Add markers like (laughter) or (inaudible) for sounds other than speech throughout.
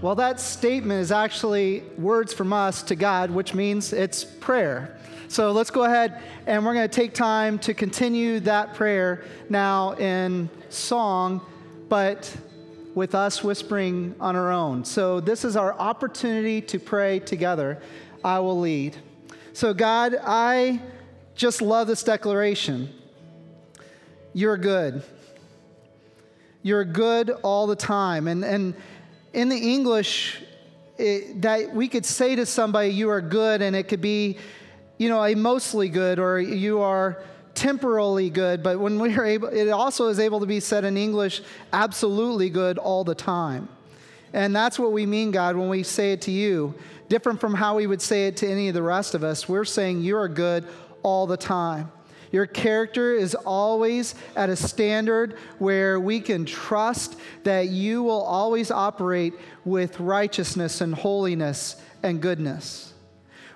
Well, that statement is actually words from us to God, which means it's prayer. So let's go ahead and we're going to take time to continue that prayer now in song, but with us whispering on our own. So this is our opportunity to pray together. I will lead. So, God, I just love this declaration. You're good. You're good all the time. And, and in the English, it, that we could say to somebody, you are good, and it could be, you know, a mostly good or you are temporally good. But when we are able, it also is able to be said in English, absolutely good all the time. And that's what we mean, God, when we say it to you. Different from how we would say it to any of the rest of us. We're saying you are good all the time. Your character is always at a standard where we can trust that you will always operate with righteousness and holiness and goodness.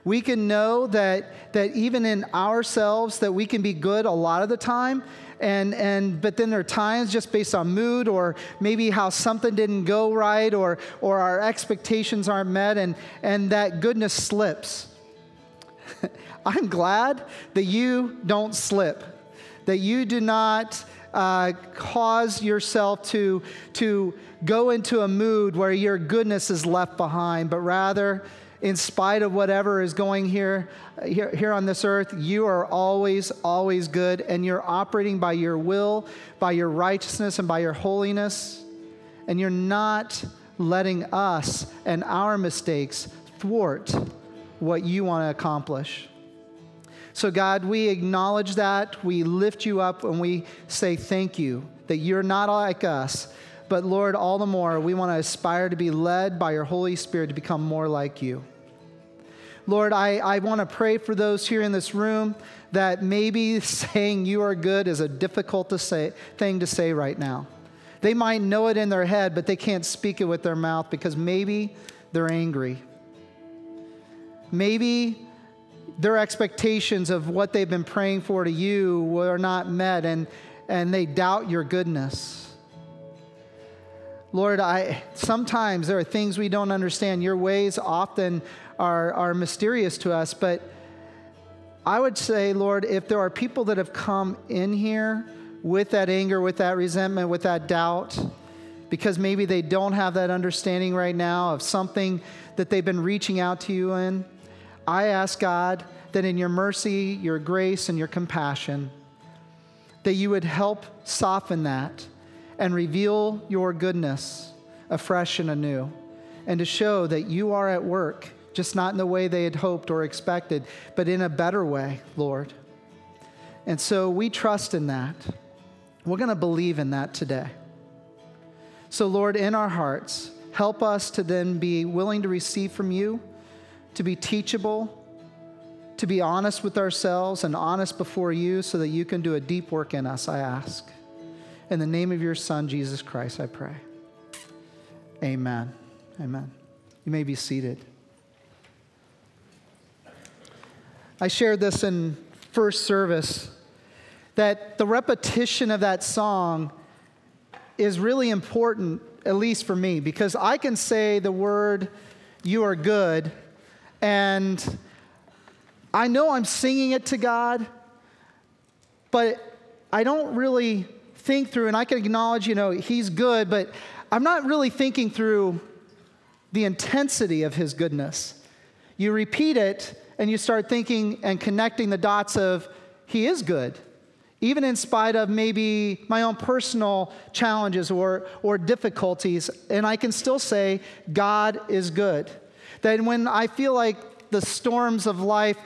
We can know that, that even in ourselves that we can be good a lot of the time, and, and but then there are times just based on mood or maybe how something didn't go right or, or our expectations aren't met and, and that goodness slips. (laughs) I'm glad that you don't slip, that you do not uh, cause yourself to, to go into a mood where your goodness is left behind, but rather, in spite of whatever is going here, here, here on this earth, you are always, always good, and you're operating by your will, by your righteousness, and by your holiness, and you're not letting us and our mistakes thwart what you want to accomplish. So, God, we acknowledge that. We lift you up and we say thank you that you're not like us. But, Lord, all the more, we want to aspire to be led by your Holy Spirit to become more like you. Lord, I, I want to pray for those here in this room that maybe (laughs) saying you are good is a difficult to say, thing to say right now. They might know it in their head, but they can't speak it with their mouth because maybe they're angry. Maybe their expectations of what they've been praying for to you were not met and, and they doubt your goodness. Lord, I, sometimes there are things we don't understand. Your ways often are, are mysterious to us, but I would say, Lord, if there are people that have come in here with that anger, with that resentment, with that doubt, because maybe they don't have that understanding right now of something that they've been reaching out to you in, I ask God that in your mercy, your grace, and your compassion, that you would help soften that and reveal your goodness afresh and anew, and to show that you are at work, just not in the way they had hoped or expected, but in a better way, Lord. And so we trust in that. We're going to believe in that today. So, Lord, in our hearts, help us to then be willing to receive from you to be teachable, to be honest with ourselves and honest before you so that you can do a deep work in us, I ask. In the name of your Son, Jesus Christ, I pray. Amen. Amen. You may be seated. I shared this in first service that the repetition of that song is really important, at least for me, because I can say the word, you are good, and I know I'm singing it to God, but I don't really think through, and I can acknowledge, you know, He's good, but I'm not really thinking through the intensity of His goodness. You repeat it, and you start thinking and connecting the dots of He is good, even in spite of maybe my own personal challenges or, or difficulties, and I can still say, God is good. That when I feel like the storms of life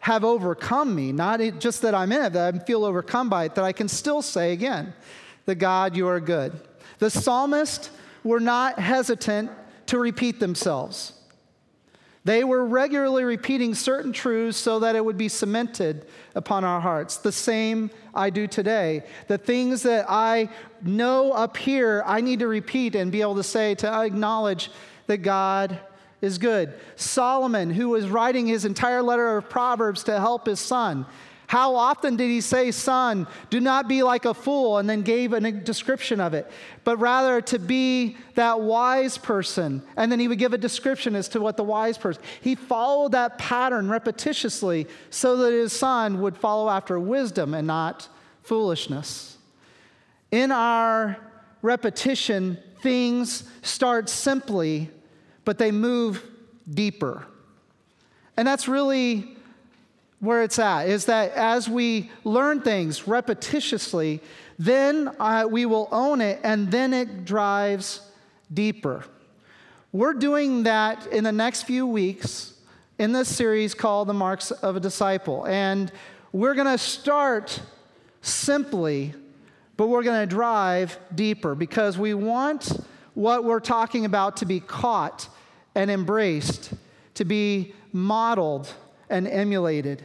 have overcome me, not just that I'm in it, that I feel overcome by it, that I can still say again, the God, you are good. The psalmists were not hesitant to repeat themselves. They were regularly repeating certain truths so that it would be cemented upon our hearts. The same I do today. The things that I know up here, I need to repeat and be able to say, to acknowledge that God is good. Solomon, who was writing his entire letter of Proverbs to help his son, How often did he say, Son, do not be like a fool, and then gave a description of it, but rather to be that wise person. And then he would give a description as to what the wise person. He followed that pattern repetitiously so that his son would follow after wisdom and not foolishness. In our repetition, things start simply, but they move deeper. And that's really where it's at is that as we learn things repetitiously, then uh, we will own it and then it drives deeper. We're doing that in the next few weeks in this series called The Marks of a Disciple. And we're going to start simply, but we're going to drive deeper because we want what we're talking about to be caught and embraced, to be modeled and emulated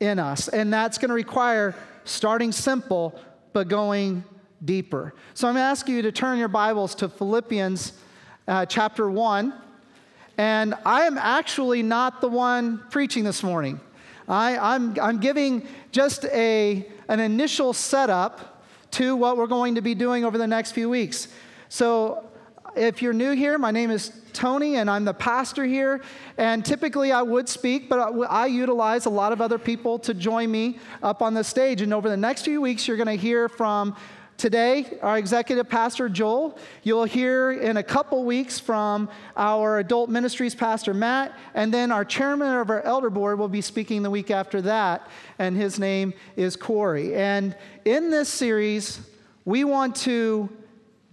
in us. And that's going to require starting simple, but going deeper. So I'm asking you to turn your Bibles to Philippians uh, chapter 1. And I am actually not the one preaching this morning. I, I'm, I'm giving just a, an initial setup to what we're going to be doing over the next few weeks. So if you're new here, my name is Tony, and I'm the pastor here. And typically I would speak, but I, utilize a lot of other people to join me up on the stage. And over the next few weeks, you're going to hear from Today, our executive pastor, Joel. You'll hear in a couple weeks from our adult ministries pastor, Matt. And then our chairman of our elder board will be speaking the week after that, and his name is Corey. And in this series, we want to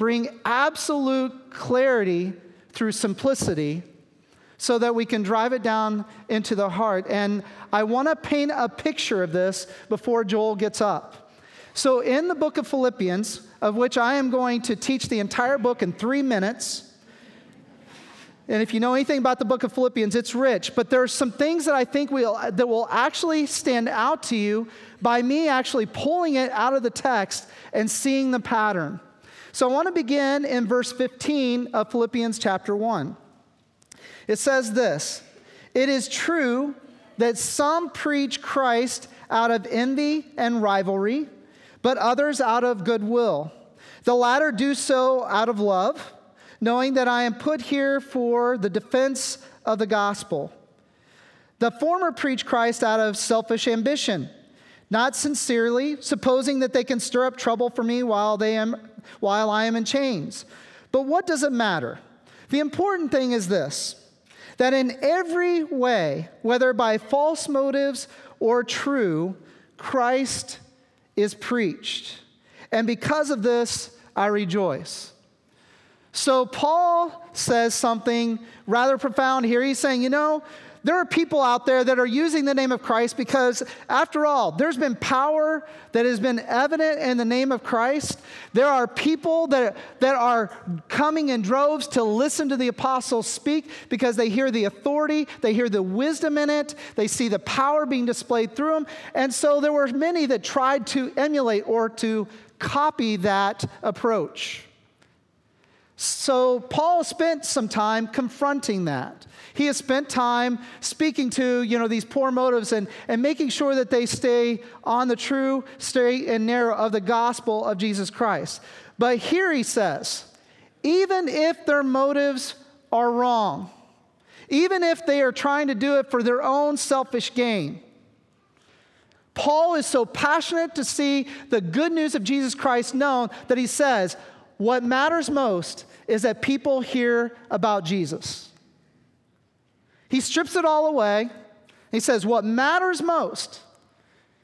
bring absolute clarity through simplicity so that we can drive it down into the heart. And I want to paint a picture of this before Joel gets up. So, in the book of Philippians, of which I am going to teach the entire book in three minutes, and if you know anything about the book of Philippians, it's rich, but there are some things that I think will, that will actually stand out to you by me actually pulling it out of the text and seeing the pattern. So I want to begin in verse 15 of Philippians chapter 1. It says this It is true that some preach Christ out of envy and rivalry, but others out of goodwill. The latter do so out of love, knowing that I am put here for the defense of the gospel. The former preach Christ out of selfish ambition not sincerely, supposing that they can stir up trouble for me while, they am, while I am in chains. But what does it matter? The important thing is this that in every way, whether by false motives or true, Christ is preached. And because of this, I rejoice. So, Paul says something rather profound here. He's saying, you know, there are people out there that are using the name of Christ because, after all, there's been power that has been evident in the name of Christ. There are people that, that are coming in droves to listen to the apostles speak because they hear the authority, they hear the wisdom in it, they see the power being displayed through them. And so there were many that tried to emulate or to copy that approach. So Paul spent some time confronting that. He has spent time speaking to, you know, these poor motives and, and making sure that they stay on the true, straight, and narrow of the gospel of Jesus Christ. But here he says, even if their motives are wrong, even if they are trying to do it for their own selfish gain, Paul is so passionate to see the good news of Jesus Christ known that he says, What matters most is that people hear about Jesus. He strips it all away. He says, What matters most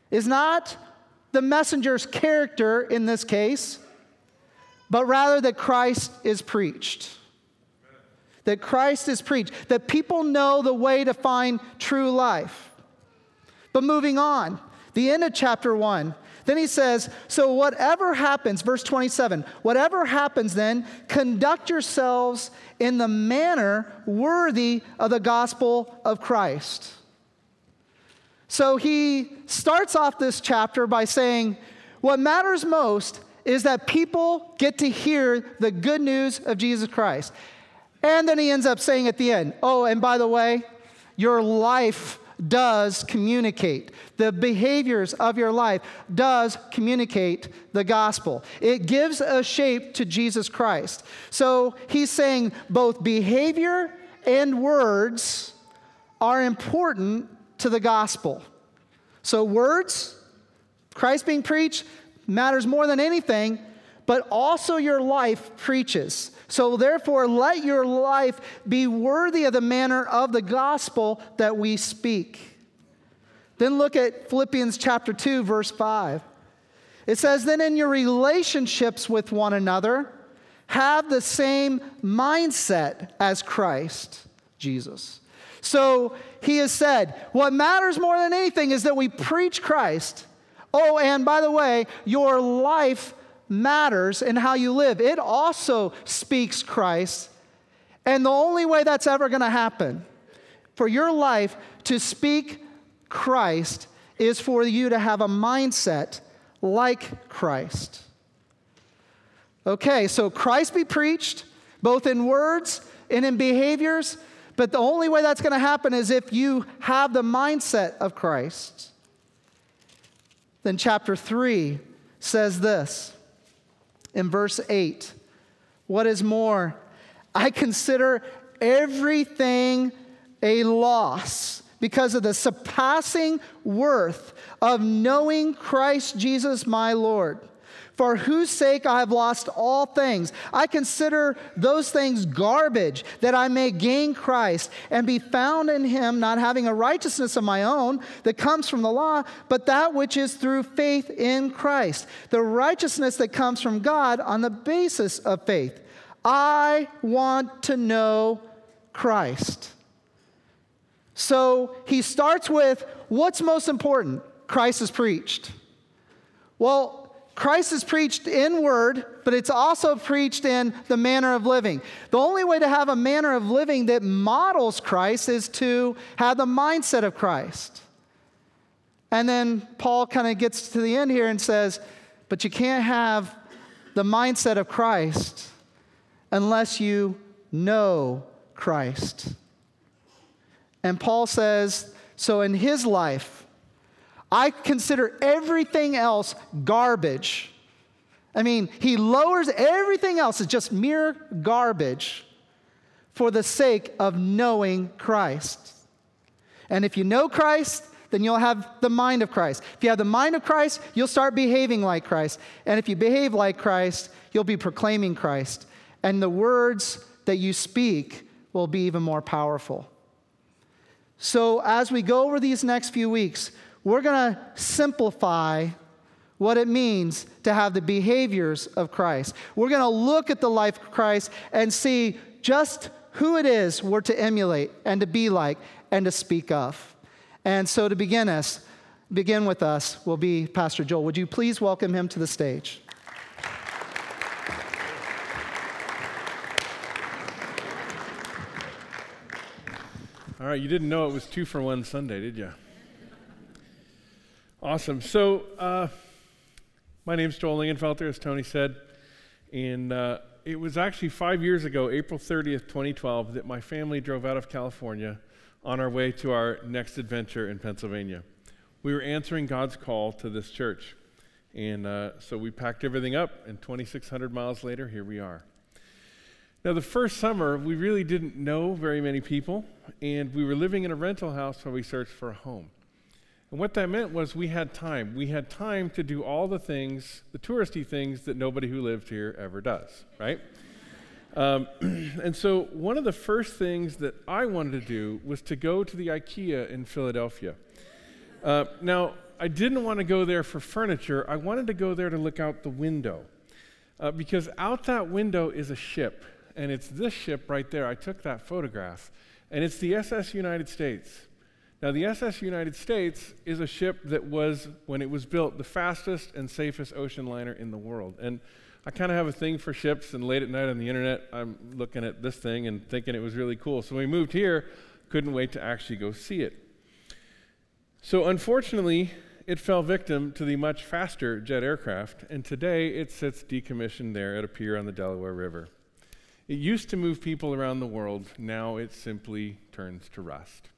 is not the messenger's character in this case, but rather that Christ is preached. That Christ is preached, that people know the way to find true life. But moving on, the end of chapter 1, then he says, So whatever happens, verse 27, whatever happens then, conduct yourselves in the manner worthy of the gospel of Christ. So he starts off this chapter by saying, What matters most is that people get to hear the good news of Jesus Christ. And then he ends up saying at the end, Oh, and by the way, your life does communicate. The behaviors of your life does communicate the gospel. It gives a shape to Jesus Christ. So he's saying both behavior and words are important to the gospel. So words, Christ being preached, matters more than anything, but also your life preaches. So, therefore, let your life be worthy of the manner of the gospel that we speak. Then look at Philippians chapter 2, verse 5. It says, Then in your relationships with one another, have the same mindset as Christ Jesus. So he has said, What matters more than anything is that we preach Christ. Oh, and by the way, your life matters in how you live. It also speaks Christ. And the only way that's ever going to happen for your life to speak Christ is for you to have a mindset like Christ. Okay, so Christ be preached, both in words and in behaviors, but the only way that's going to happen is if you have the mindset of Christ. Then, chapter 3 says this in verse 8 What is more, I consider everything a loss because of the surpassing worth of knowing Christ Jesus my Lord for whose sake I have lost all things. I consider those things garbage, that I may gain Christ and be found in him, not having a righteousness of my own that comes from the law, but that which is through faith in Christ, the righteousness that comes from God on the basis of faith. I want to know Christ. So he starts with what's most important? Christ is preached. Well, Christ is preached in word, but it's also preached in the manner of living. The only way to have a manner of living that models Christ is to have the mindset of Christ. And then Paul kind of gets to the end here and says, but you can't have the mindset of Christ unless you know Christ. And Paul says, so in his life, I consider everything else garbage. I mean, he lowers everything else as just mere garbage for the sake of knowing Christ. And if you know Christ, then you'll have the mind of Christ. If you have the mind of Christ, you'll start behaving like Christ. And if you behave like Christ, you'll be proclaiming Christ. And the words that you speak will be even more powerful. So, as we go over these next few weeks, we're going to simplify what it means to have the behaviors of Christ. We're going to look at the life of Christ and see just who it is we're to emulate and to be like and to speak of. And so to begin us, begin with us will be Pastor Joel. Would you please welcome him to the stage? All right, you didn't know it was two for one Sunday, did you? Awesome. So, uh, my name's Joel Lingenfelter, as Tony said, and uh, it was actually five years ago, April 30th, 2012, that my family drove out of California on our way to our next adventure in Pennsylvania. We were answering God's call to this church, and uh, so we packed everything up, and 2,600 miles later, here we are. Now, the first summer, we really didn't know very many people, and we were living in a rental house while we searched for a home. And what that meant was we had time. We had time to do all the things, the touristy things that nobody who lived here ever does, right? Um, (clears throat) and so one of the first things that I wanted to do was to go to the IKEA in Philadelphia. Uh, now, I didn't want to go there for furniture. I wanted to go there to look out the window. Uh, because out that window is a ship, and it's this ship right there. I took that photograph, and it's the SS United States. Now, the SS United States is a ship that was, when it was built, the fastest and safest ocean liner in the world. And I kind of have a thing for ships, and late at night on the internet, I'm looking at this thing and thinking it was really cool. So we moved here, couldn't wait to actually go see it. So unfortunately, it fell victim to the much faster jet aircraft, and today it sits decommissioned there at a pier on the Delaware River. It used to move people around the world, now it simply turns to rust.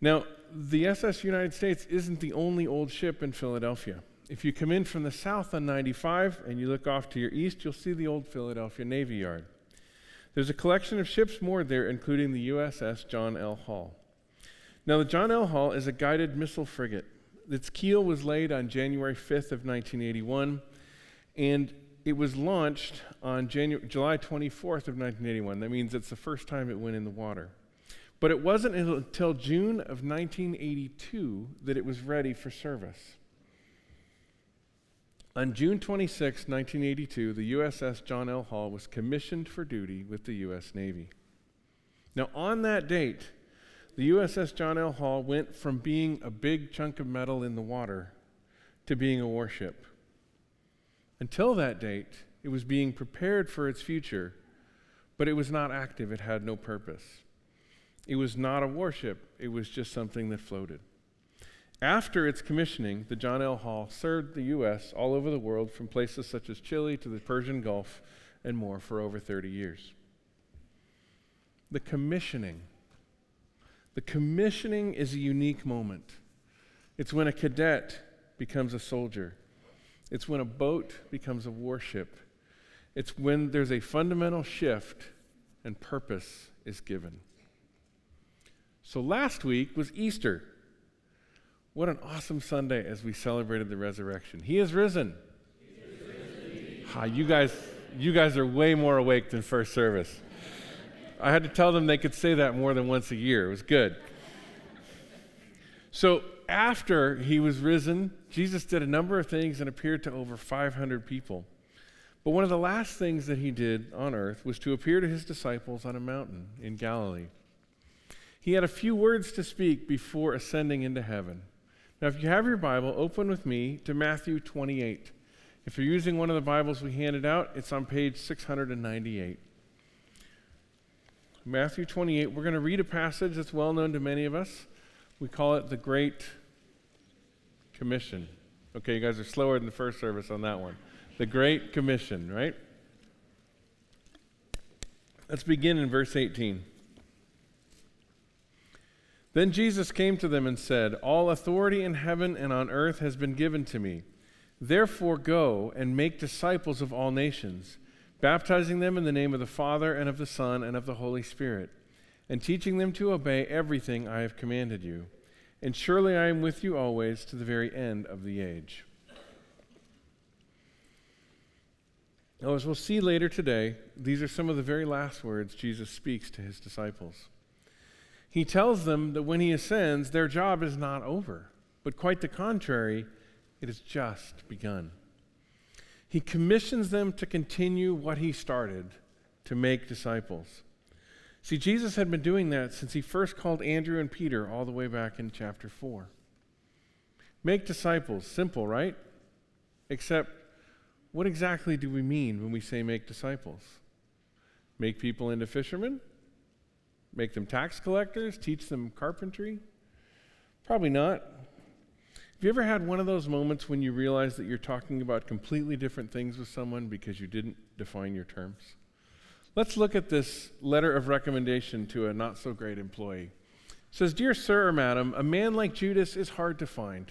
Now, the SS United States isn't the only old ship in Philadelphia. If you come in from the south on 95 and you look off to your east, you'll see the old Philadelphia Navy Yard. There's a collection of ships moored there, including the USS John L. Hall. Now, the John L. Hall is a guided missile frigate. Its keel was laid on January 5th of 1981, and it was launched on January, July 24th of 1981. That means it's the first time it went in the water. But it wasn't until June of 1982 that it was ready for service. On June 26, 1982, the USS John L. Hall was commissioned for duty with the U.S. Navy. Now, on that date, the USS John L. Hall went from being a big chunk of metal in the water to being a warship. Until that date, it was being prepared for its future, but it was not active, it had no purpose. It was not a warship, it was just something that floated. After its commissioning, the John L. Hall served the U.S. all over the world, from places such as Chile to the Persian Gulf and more, for over 30 years. The commissioning. The commissioning is a unique moment. It's when a cadet becomes a soldier, it's when a boat becomes a warship, it's when there's a fundamental shift and purpose is given. So last week was Easter. What an awesome Sunday as we celebrated the resurrection. He is risen. Hi, you guys, you guys are way more awake than first service. I had to tell them they could say that more than once a year. It was good. So after he was risen, Jesus did a number of things and appeared to over 500 people. But one of the last things that he did on earth was to appear to his disciples on a mountain in Galilee. He had a few words to speak before ascending into heaven. Now, if you have your Bible, open with me to Matthew 28. If you're using one of the Bibles we handed out, it's on page 698. Matthew 28, we're going to read a passage that's well known to many of us. We call it the Great Commission. Okay, you guys are slower than the first service on that one. The Great Commission, right? Let's begin in verse 18. Then Jesus came to them and said, All authority in heaven and on earth has been given to me. Therefore, go and make disciples of all nations, baptizing them in the name of the Father and of the Son and of the Holy Spirit, and teaching them to obey everything I have commanded you. And surely I am with you always to the very end of the age. Now, as we'll see later today, these are some of the very last words Jesus speaks to his disciples. He tells them that when he ascends, their job is not over, but quite the contrary, it has just begun. He commissions them to continue what he started, to make disciples. See, Jesus had been doing that since he first called Andrew and Peter all the way back in chapter 4. Make disciples, simple, right? Except, what exactly do we mean when we say make disciples? Make people into fishermen? Make them tax collectors? Teach them carpentry? Probably not. Have you ever had one of those moments when you realize that you're talking about completely different things with someone because you didn't define your terms? Let's look at this letter of recommendation to a not so great employee. It says, Dear sir or madam, a man like Judas is hard to find.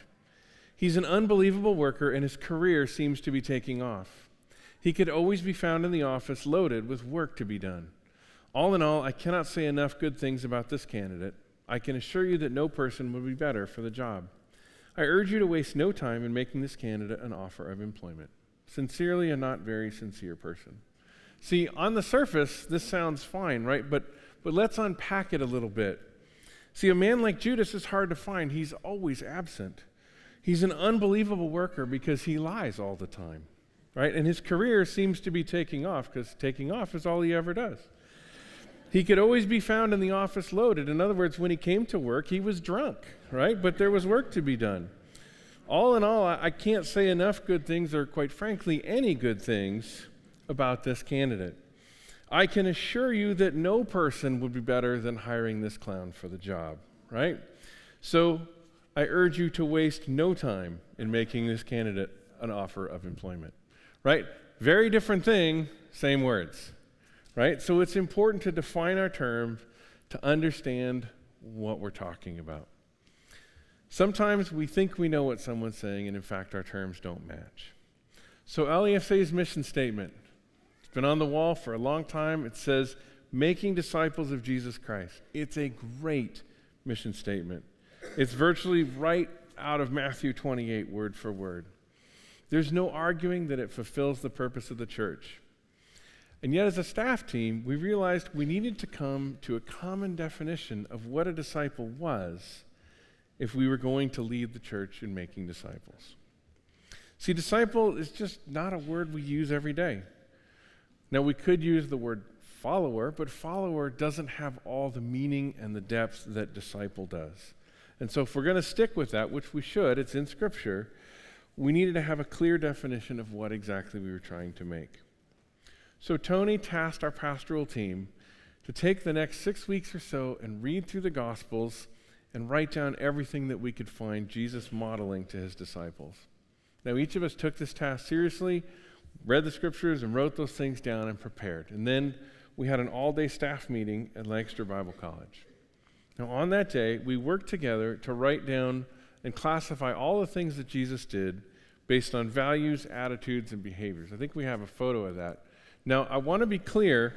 He's an unbelievable worker, and his career seems to be taking off. He could always be found in the office loaded with work to be done. All in all, I cannot say enough good things about this candidate. I can assure you that no person would be better for the job. I urge you to waste no time in making this candidate an offer of employment. Sincerely, a not very sincere person. See, on the surface, this sounds fine, right? But, but let's unpack it a little bit. See, a man like Judas is hard to find. He's always absent. He's an unbelievable worker because he lies all the time, right? And his career seems to be taking off because taking off is all he ever does. He could always be found in the office loaded. In other words, when he came to work, he was drunk, right? But there was work to be done. All in all, I can't say enough good things, or quite frankly, any good things about this candidate. I can assure you that no person would be better than hiring this clown for the job, right? So I urge you to waste no time in making this candidate an offer of employment, right? Very different thing, same words right? So it's important to define our terms to understand what we're talking about. Sometimes we think we know what someone's saying, and in fact, our terms don't match. So, LEFC's mission statement, it's been on the wall for a long time. It says, Making disciples of Jesus Christ. It's a great mission statement. It's virtually right out of Matthew 28, word for word. There's no arguing that it fulfills the purpose of the church. And yet, as a staff team, we realized we needed to come to a common definition of what a disciple was if we were going to lead the church in making disciples. See, disciple is just not a word we use every day. Now, we could use the word follower, but follower doesn't have all the meaning and the depth that disciple does. And so, if we're going to stick with that, which we should, it's in Scripture, we needed to have a clear definition of what exactly we were trying to make. So Tony tasked our pastoral team to take the next six weeks or so and read through the Gospels and write down everything that we could find Jesus modeling to his disciples. Now, each of us took this task seriously, read the scriptures, and wrote those things down and prepared. And then we had an all day staff meeting at Lancaster Bible College. Now, on that day, we worked together to write down and classify all the things that Jesus did based on values, attitudes, and behaviors. I think we have a photo of that now, I want to be clear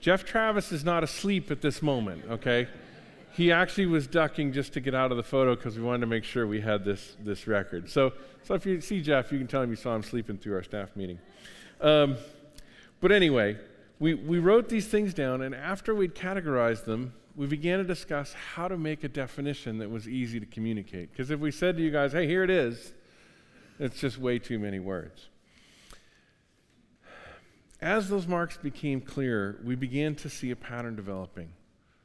Jeff Travis is not asleep at this moment, okay? He actually was ducking just to get out of the photo because we wanted to make sure we had this, this record. So, so if you see Jeff, you can tell him you saw him sleeping through our staff meeting. Um, but anyway, we, we wrote these things down, and after we'd categorized them, we began to discuss how to make a definition that was easy to communicate. Because if we said to you guys, hey, here it is, it's just way too many words. As those marks became clearer, we began to see a pattern developing,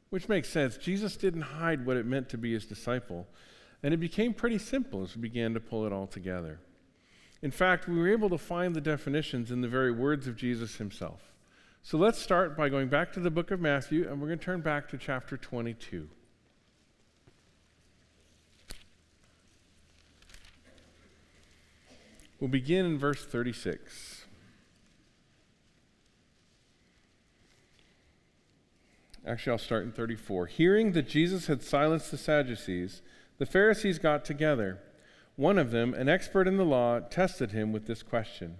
which makes sense. Jesus didn't hide what it meant to be his disciple, and it became pretty simple as we began to pull it all together. In fact, we were able to find the definitions in the very words of Jesus himself. So let's start by going back to the book of Matthew, and we're going to turn back to chapter 22. We'll begin in verse 36. Actually, I'll start in 34. Hearing that Jesus had silenced the Sadducees, the Pharisees got together. One of them, an expert in the law, tested him with this question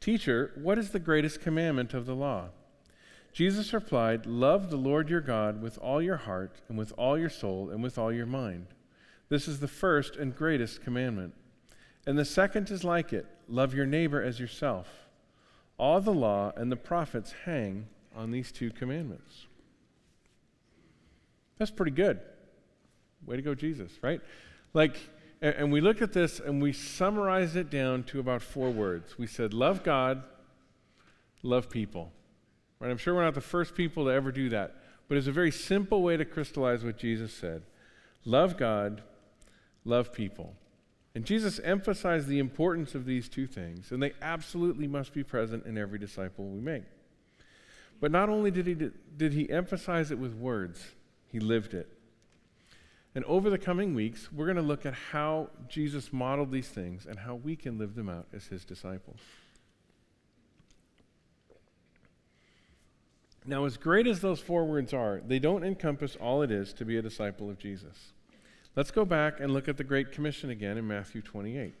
Teacher, what is the greatest commandment of the law? Jesus replied, Love the Lord your God with all your heart, and with all your soul, and with all your mind. This is the first and greatest commandment. And the second is like it love your neighbor as yourself. All the law and the prophets hang on these two commandments. That's pretty good. Way to go, Jesus, right? Like, and, we looked at this and we summarized it down to about four words. We said, love God, love people. Right? I'm sure we're not the first people to ever do that, but it's a very simple way to crystallize what Jesus said. Love God, love people. And Jesus emphasized the importance of these two things, and they absolutely must be present in every disciple we make. But not only did he, did he emphasize it with words, he lived it. And over the coming weeks, we're going to look at how Jesus modeled these things and how we can live them out as his disciples. Now, as great as those four words are, they don't encompass all it is to be a disciple of Jesus. Let's go back and look at the Great Commission again in Matthew 28.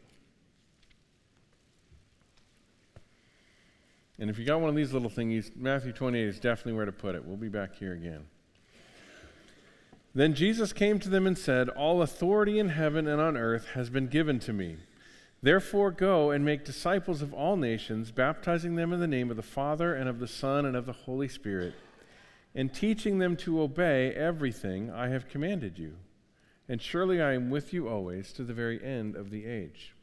And if you got one of these little thingies, Matthew 28 is definitely where to put it. We'll be back here again. Then Jesus came to them and said, All authority in heaven and on earth has been given to me. Therefore, go and make disciples of all nations, baptizing them in the name of the Father and of the Son and of the Holy Spirit, and teaching them to obey everything I have commanded you. And surely I am with you always to the very end of the age.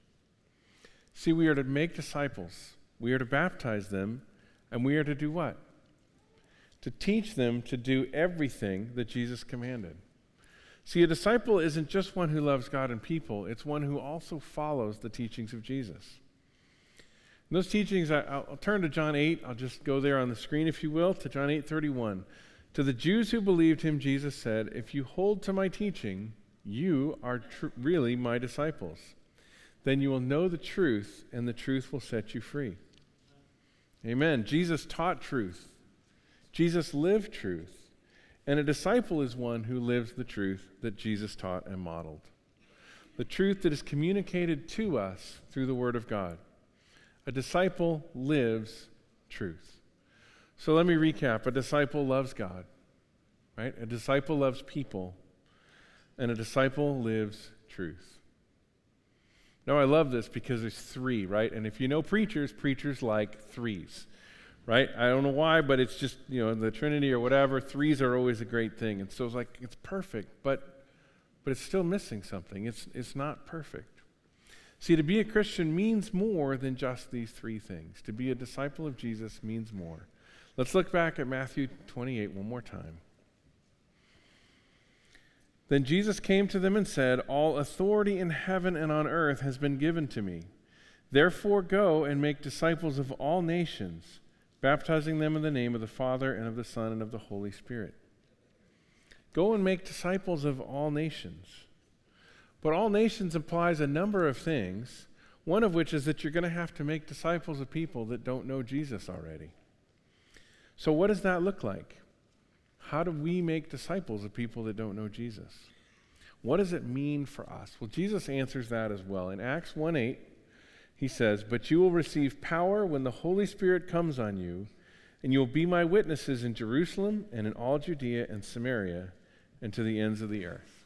See, we are to make disciples, we are to baptize them, and we are to do what? To teach them to do everything that Jesus commanded. See, a disciple isn't just one who loves God and people, it's one who also follows the teachings of Jesus. And those teachings, I, will turn to John 8. I'll just go there on the screen, if you will, to John 8 31. To the Jews who believed him, Jesus said, If you hold to my teaching, you are tr- really my disciples. Then you will know the truth, and the truth will set you free. Amen. Jesus taught truth. Jesus lived truth, and a disciple is one who lives the truth that Jesus taught and modeled. the truth that is communicated to us through the Word of God. A disciple lives truth. So let me recap. A disciple loves God, right? A disciple loves people, and a disciple lives truth. Now, I love this because there's three, right? And if you know preachers, preachers like threes, right? I don't know why, but it's just, you know, the Trinity or whatever, threes are always a great thing. And so it's like, it's perfect, but, but it's still missing something. It's, it's not perfect. See, to be a Christian means more than just these three things. To be a disciple of Jesus means more. Let's look back at Matthew 28 one more time. Then Jesus came to them and said, All authority in heaven and on earth has been given to me. Therefore, go and make disciples of all nations, baptizing them in the name of the Father and of the Son and of the Holy Spirit. Go and make disciples of all nations. But all nations implies a number of things, one of which is that you're going to have to make disciples of people that don't know Jesus already. So, what does that look like? How do we make disciples of people that don't know Jesus? What does it mean for us? Well, Jesus answers that as well. In Acts 1 8, he says, But you will receive power when the Holy Spirit comes on you, and you will be my witnesses in Jerusalem and in all Judea and Samaria and to the ends of the earth.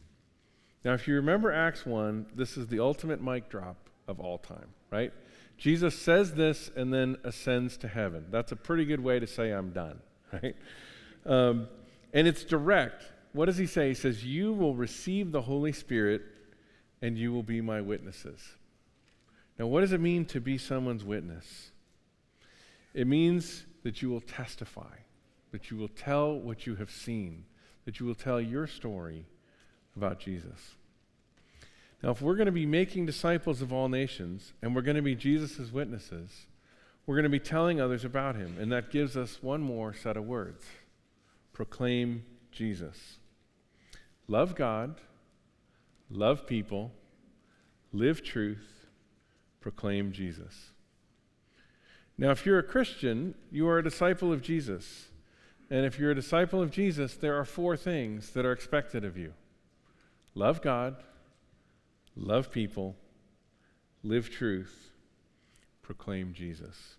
Now, if you remember Acts 1, this is the ultimate mic drop of all time, right? Jesus says this and then ascends to heaven. That's a pretty good way to say, I'm done, (laughs) right? Um, and it's direct. What does he say? He says, You will receive the Holy Spirit and you will be my witnesses. Now, what does it mean to be someone's witness? It means that you will testify, that you will tell what you have seen, that you will tell your story about Jesus. Now, if we're going to be making disciples of all nations and we're going to be Jesus' witnesses, we're going to be telling others about him. And that gives us one more set of words proclaim Jesus. Love God, love people, live truth, proclaim Jesus. Now, if you're a Christian, you are a disciple of Jesus. And if you're a disciple of Jesus, there are four things that are expected of you love God, love people, live truth, proclaim Jesus.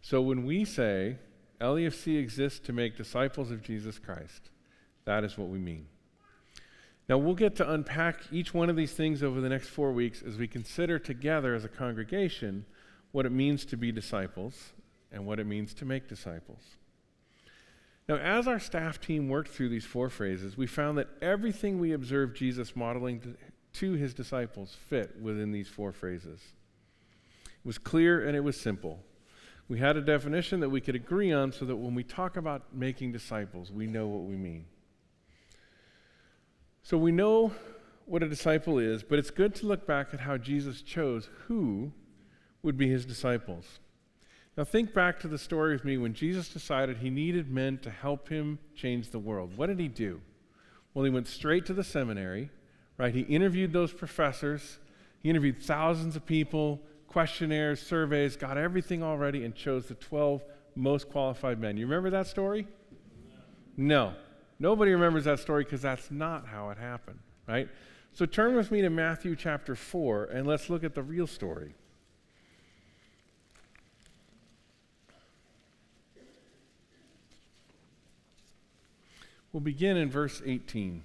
So when we say, LEFC exists to make disciples of Jesus Christ. That is what we mean. Now, we'll get to unpack each one of these things over the next four weeks as we consider together as a congregation what it means to be disciples and what it means to make disciples. Now, as our staff team worked through these four phrases, we found that everything we observed Jesus modeling to, his disciples fit within these four phrases. It was clear and it was simple we had a definition that we could agree on so that when we talk about making disciples, we know what we mean. So we know what a disciple is, but it's good to look back at how Jesus chose who would be his disciples. Now, think back to the story with me when Jesus decided he needed men to help him change the world. What did he do? Well, he went straight to the seminary, right? He interviewed those professors, he interviewed thousands of people, questionnaires, surveys, got everything all ready, and chose the 12 most qualified men. You remember that story? No. Nobody remembers that story because that's not how it happened, right? So turn with me to Matthew chapter 4 and let's look at the real story. We'll begin in verse 18.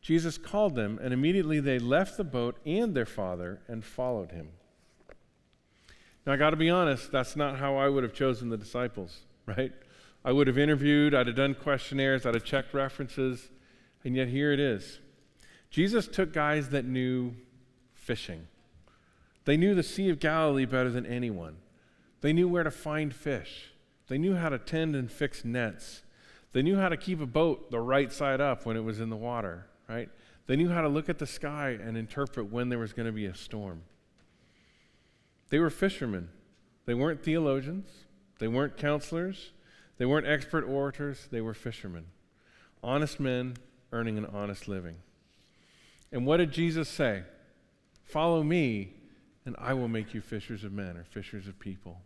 Jesus called them, and immediately they left the boat and their father and followed him. Now, I got to be honest, that's not how I would have chosen the disciples, (laughs) right? I would have interviewed, I'd have done questionnaires, I'd have checked references, and yet here it is. Jesus took guys that knew fishing. They knew the Sea of Galilee better than anyone. They knew where to find fish. They knew how to tend and fix nets. They knew how to keep a boat the right side up when it was in the water, right? They knew how to look at the sky and interpret when there was going to be a storm. They were fishermen. They weren't theologians. They weren't counselors. They weren't expert orators. They were fishermen. Honest men earning an honest living. And what did Jesus say? Follow me, and I will make you fishers of men or fishers of people.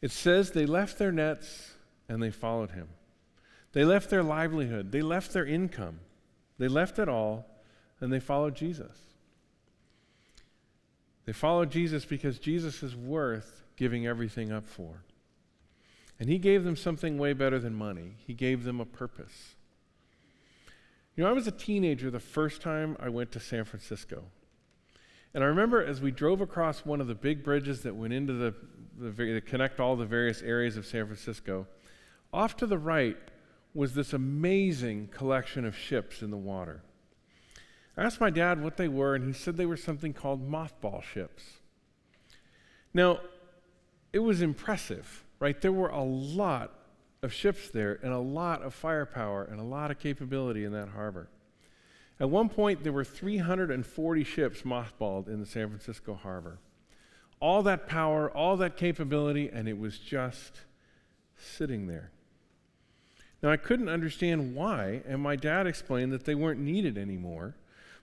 It says they left their nets and they followed him. They left their livelihood, they left their income, they left it all, and they followed Jesus. They followed Jesus because Jesus is worth giving everything up for. And he gave them something way better than money. He gave them a purpose. You know, I was a teenager the first time I went to San Francisco. And I remember as we drove across one of the big bridges that went into the, the that connect all the various areas of San Francisco, off to the right was this amazing collection of ships in the water. I asked my dad what they were, and he said they were something called mothball ships. Now, it was impressive, right? There were a lot of ships there, and a lot of firepower, and a lot of capability in that harbor. At one point, there were 340 ships mothballed in the San Francisco harbor. All that power, all that capability, and it was just sitting there. Now, I couldn't understand why, and my dad explained that they weren't needed anymore,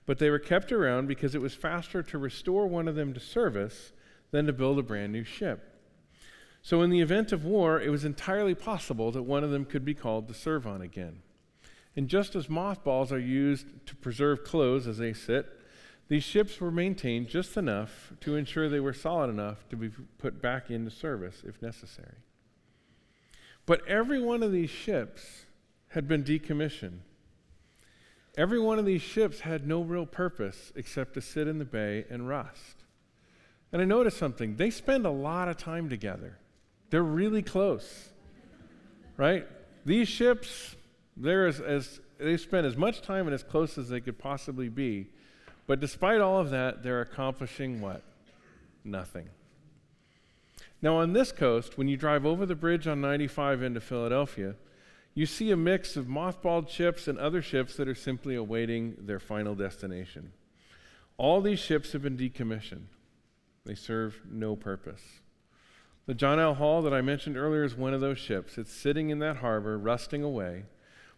but they were kept around because it was faster to restore one of them to service than to build a brand new ship. So, in the event of war, it was entirely possible that one of them could be called to serve on again. And just as mothballs are used to preserve clothes as they sit, these ships were maintained just enough to ensure they were solid enough to be put back into service if necessary. But every one of these ships had been decommissioned. Every one of these ships had no real purpose except to sit in the bay and rust. And I noticed something. They spend a lot of time together. They're really close, right? These ships, they're as, as they spend as much time and as close as they could possibly be. But despite all of that, they're accomplishing what? Nothing. Now, on this coast, when you drive over the bridge on 95 into Philadelphia, you see a mix of mothballed ships and other ships that are simply awaiting their final destination. All these ships have been decommissioned, they serve no purpose. The John L. Hall that I mentioned earlier is one of those ships. It's sitting in that harbor, rusting away,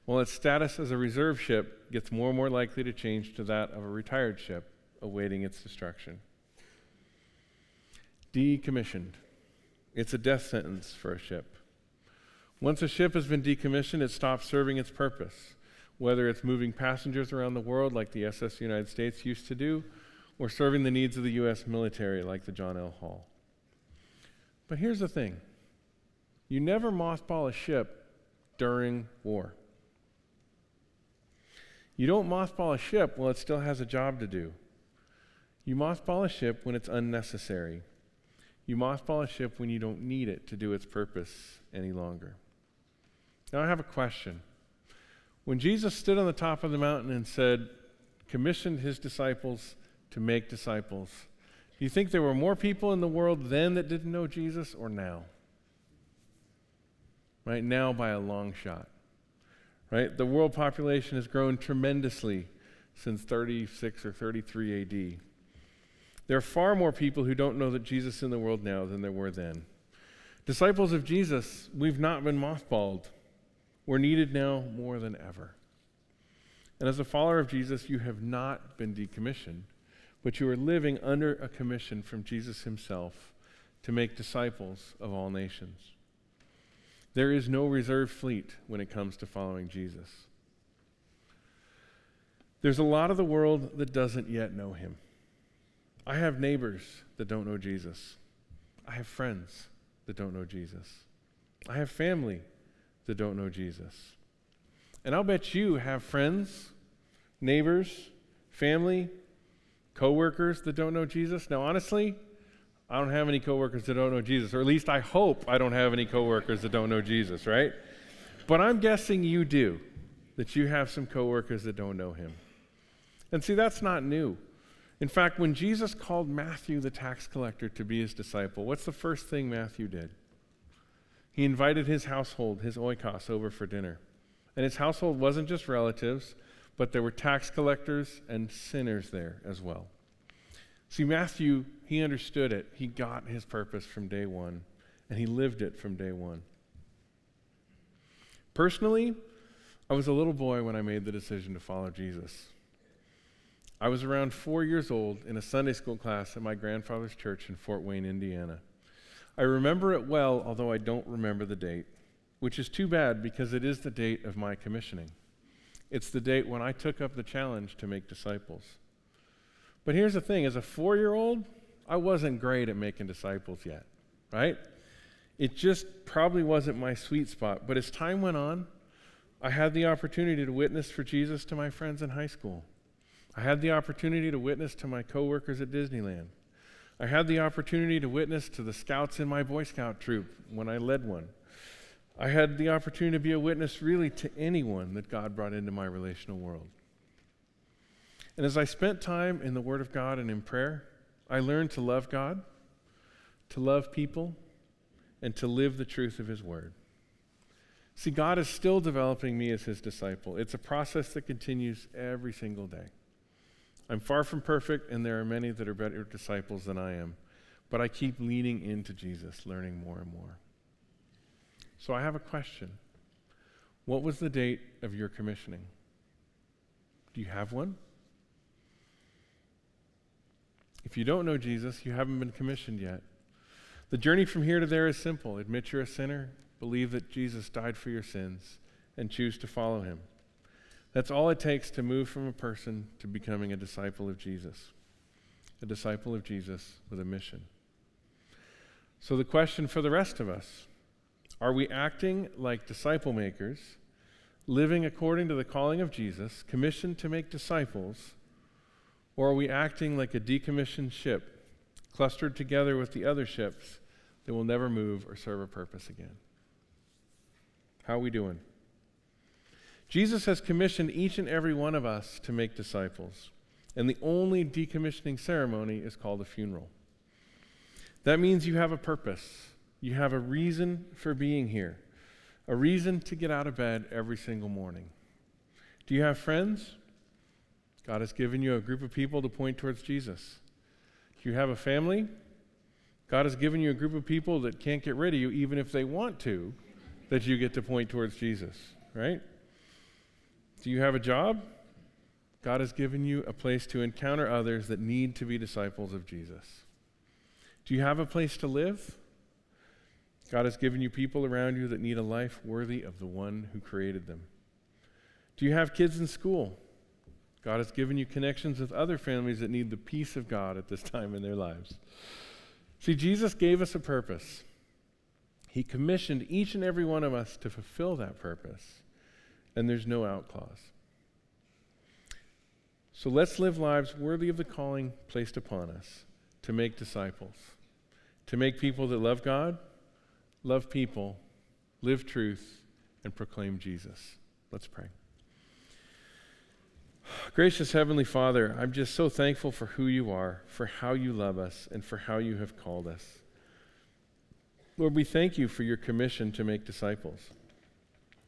while its status as a reserve ship gets more and more likely to change to that of a retired ship awaiting its destruction. Decommissioned. It's a death sentence for a ship. Once a ship has been decommissioned, it stops serving its purpose, whether it's moving passengers around the world like the SS United States used to do, or serving the needs of the U.S. military like the John L. Hall. But here's the thing you never mothball a ship during war. You don't mothball a ship while it still has a job to do. You mothball a ship when it's unnecessary. You mothball a ship when you don't need it to do its purpose any longer. Now, I have a question. When Jesus stood on the top of the mountain and said, commissioned his disciples to make disciples, do you think there were more people in the world then that didn't know Jesus or now? Right now, by a long shot. Right? The world population has grown tremendously since 36 or 33 AD. There are far more people who don't know that Jesus is in the world now than there were then. Disciples of Jesus, we've not been mothballed. We're needed now more than ever. And as a follower of Jesus, you have not been decommissioned, but you are living under a commission from Jesus himself to make disciples of all nations. There is no reserve fleet when it comes to following Jesus. There's a lot of the world that doesn't yet know him. I have neighbors that don't know Jesus. I have friends that don't know Jesus. I have family that don't know Jesus. And I'll bet you have friends, neighbors, family, coworkers that don't know Jesus. Now, honestly, I don't have any coworkers that don't know Jesus, or at least I hope I don't have any coworkers that don't know Jesus, right? But I'm guessing you do, that you have some coworkers that don't know him. And see, that's not new. In fact, when Jesus called Matthew the tax collector to be his disciple, what's the first thing Matthew did? he invited his household, his oikos, over for dinner. And his household wasn't just relatives, but there were tax collectors and sinners there as well. See, Matthew, he understood it. He got his purpose from day one, and he lived it from day one. Personally, I was a little boy when I made the decision to follow Jesus. I was around four years old in a Sunday school class at my grandfather's church in Fort Wayne, Indiana. I remember it well, although I don't remember the date, which is too bad because it is the date of my commissioning. It's the date when I took up the challenge to make disciples. But here's the thing as a four year old, I wasn't great at making disciples yet, right? It just probably wasn't my sweet spot. But as time went on, I had the opportunity to witness for Jesus to my friends in high school. I had the opportunity to witness to my coworkers at Disneyland. I had the opportunity to witness to the scouts in my Boy Scout troop when I led one. I had the opportunity to be a witness really to anyone that God brought into my relational world. And as I spent time in the Word of God and in prayer, I learned to love God, to love people, and to live the truth of His Word. See, God is still developing me as His disciple. It's a process that continues every single day. I'm far from perfect, and there are many that are better disciples than I am, but I keep leaning into Jesus, learning more and more. So I have a question. What was the date of your commissioning? Do you have one? If you don't know Jesus, you haven't been commissioned yet. The journey from here to there is simple admit you're a sinner, believe that Jesus died for your sins, and choose to follow him. That's all it takes to move from a person to becoming a disciple of Jesus, a disciple of Jesus with a mission. So, the question for the rest of us are we acting like disciple makers, living according to the calling of Jesus, commissioned to make disciples, or are we acting like a decommissioned ship, clustered together with the other ships that will never move or serve a purpose again? How are we doing? Jesus has commissioned each and every one of us to make disciples, and the only decommissioning ceremony is called a funeral. That means you have a purpose. You have a reason for being here, a reason to get out of bed every single morning. Do you have friends? God has given you a group of people to point towards Jesus. Do you have a family? God has given you a group of people that can't get rid of you, even if they want to, that you get to point towards Jesus, right? Do you have a job? God has given you a place to encounter others that need to be disciples of Jesus. Do you have a place to live? God has given you people around you that need a life worthy of the one who created them. Do you have kids in school? God has given you connections with other families that need the peace of God at this (laughs) time in their lives. See, Jesus gave us a purpose. He commissioned each and every one of us to fulfill that purpose, and there's no out clause. So let's live lives worthy of the calling placed upon us to make disciples, to make people that love God love people, live truth, and proclaim Jesus. Let's pray. Gracious Heavenly Father, I'm just so thankful for who you are, for how you love us, and for how you have called us. Lord, we thank you for your commission to make disciples.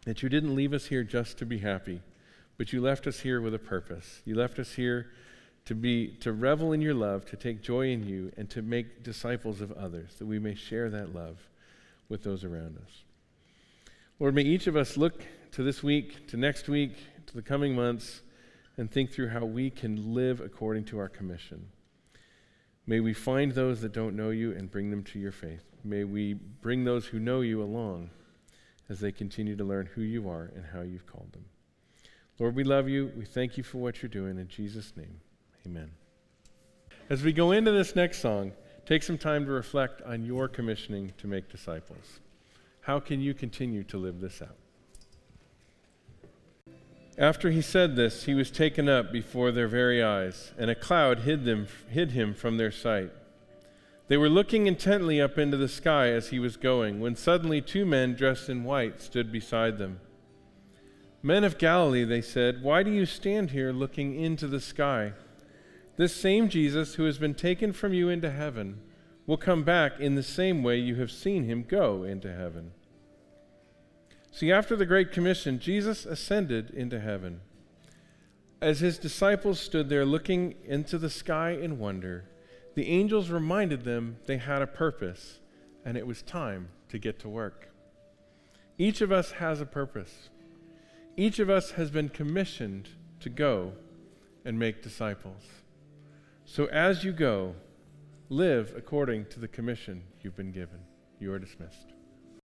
That you didn't leave us here just to be happy, but you left us here with a purpose. You left us here to be to revel in your love, to take joy in you, and to make disciples of others, that we may share that love with those around us. Lord, may each of us look to this week, to next week, to the coming months, and think through how we can live according to our commission. May we find those that don't know you and bring them to your faith. May we bring those who know you along as they continue to learn who you are and how you've called them. Lord, we love you. We thank you for what you're doing. In Jesus' name, amen. As we go into this next song, Take some time to reflect on your commissioning to make disciples. How can you continue to live this out? After he said this, he was taken up before their very eyes, and a cloud hid, them, hid him from their sight. They were looking intently up into the sky as he was going, when suddenly two men dressed in white stood beside them. Men of Galilee, they said, why do you stand here looking into the sky? This same Jesus who has been taken from you into heaven will come back in the same way you have seen him go into heaven. See, after the Great Commission, Jesus ascended into heaven. As his disciples stood there looking into the sky in wonder, the angels reminded them they had a purpose, and it was time to get to work. Each of us has a purpose. Each of us has been commissioned to go and make disciples. So as you go, live according to the commission you've been given. You are dismissed.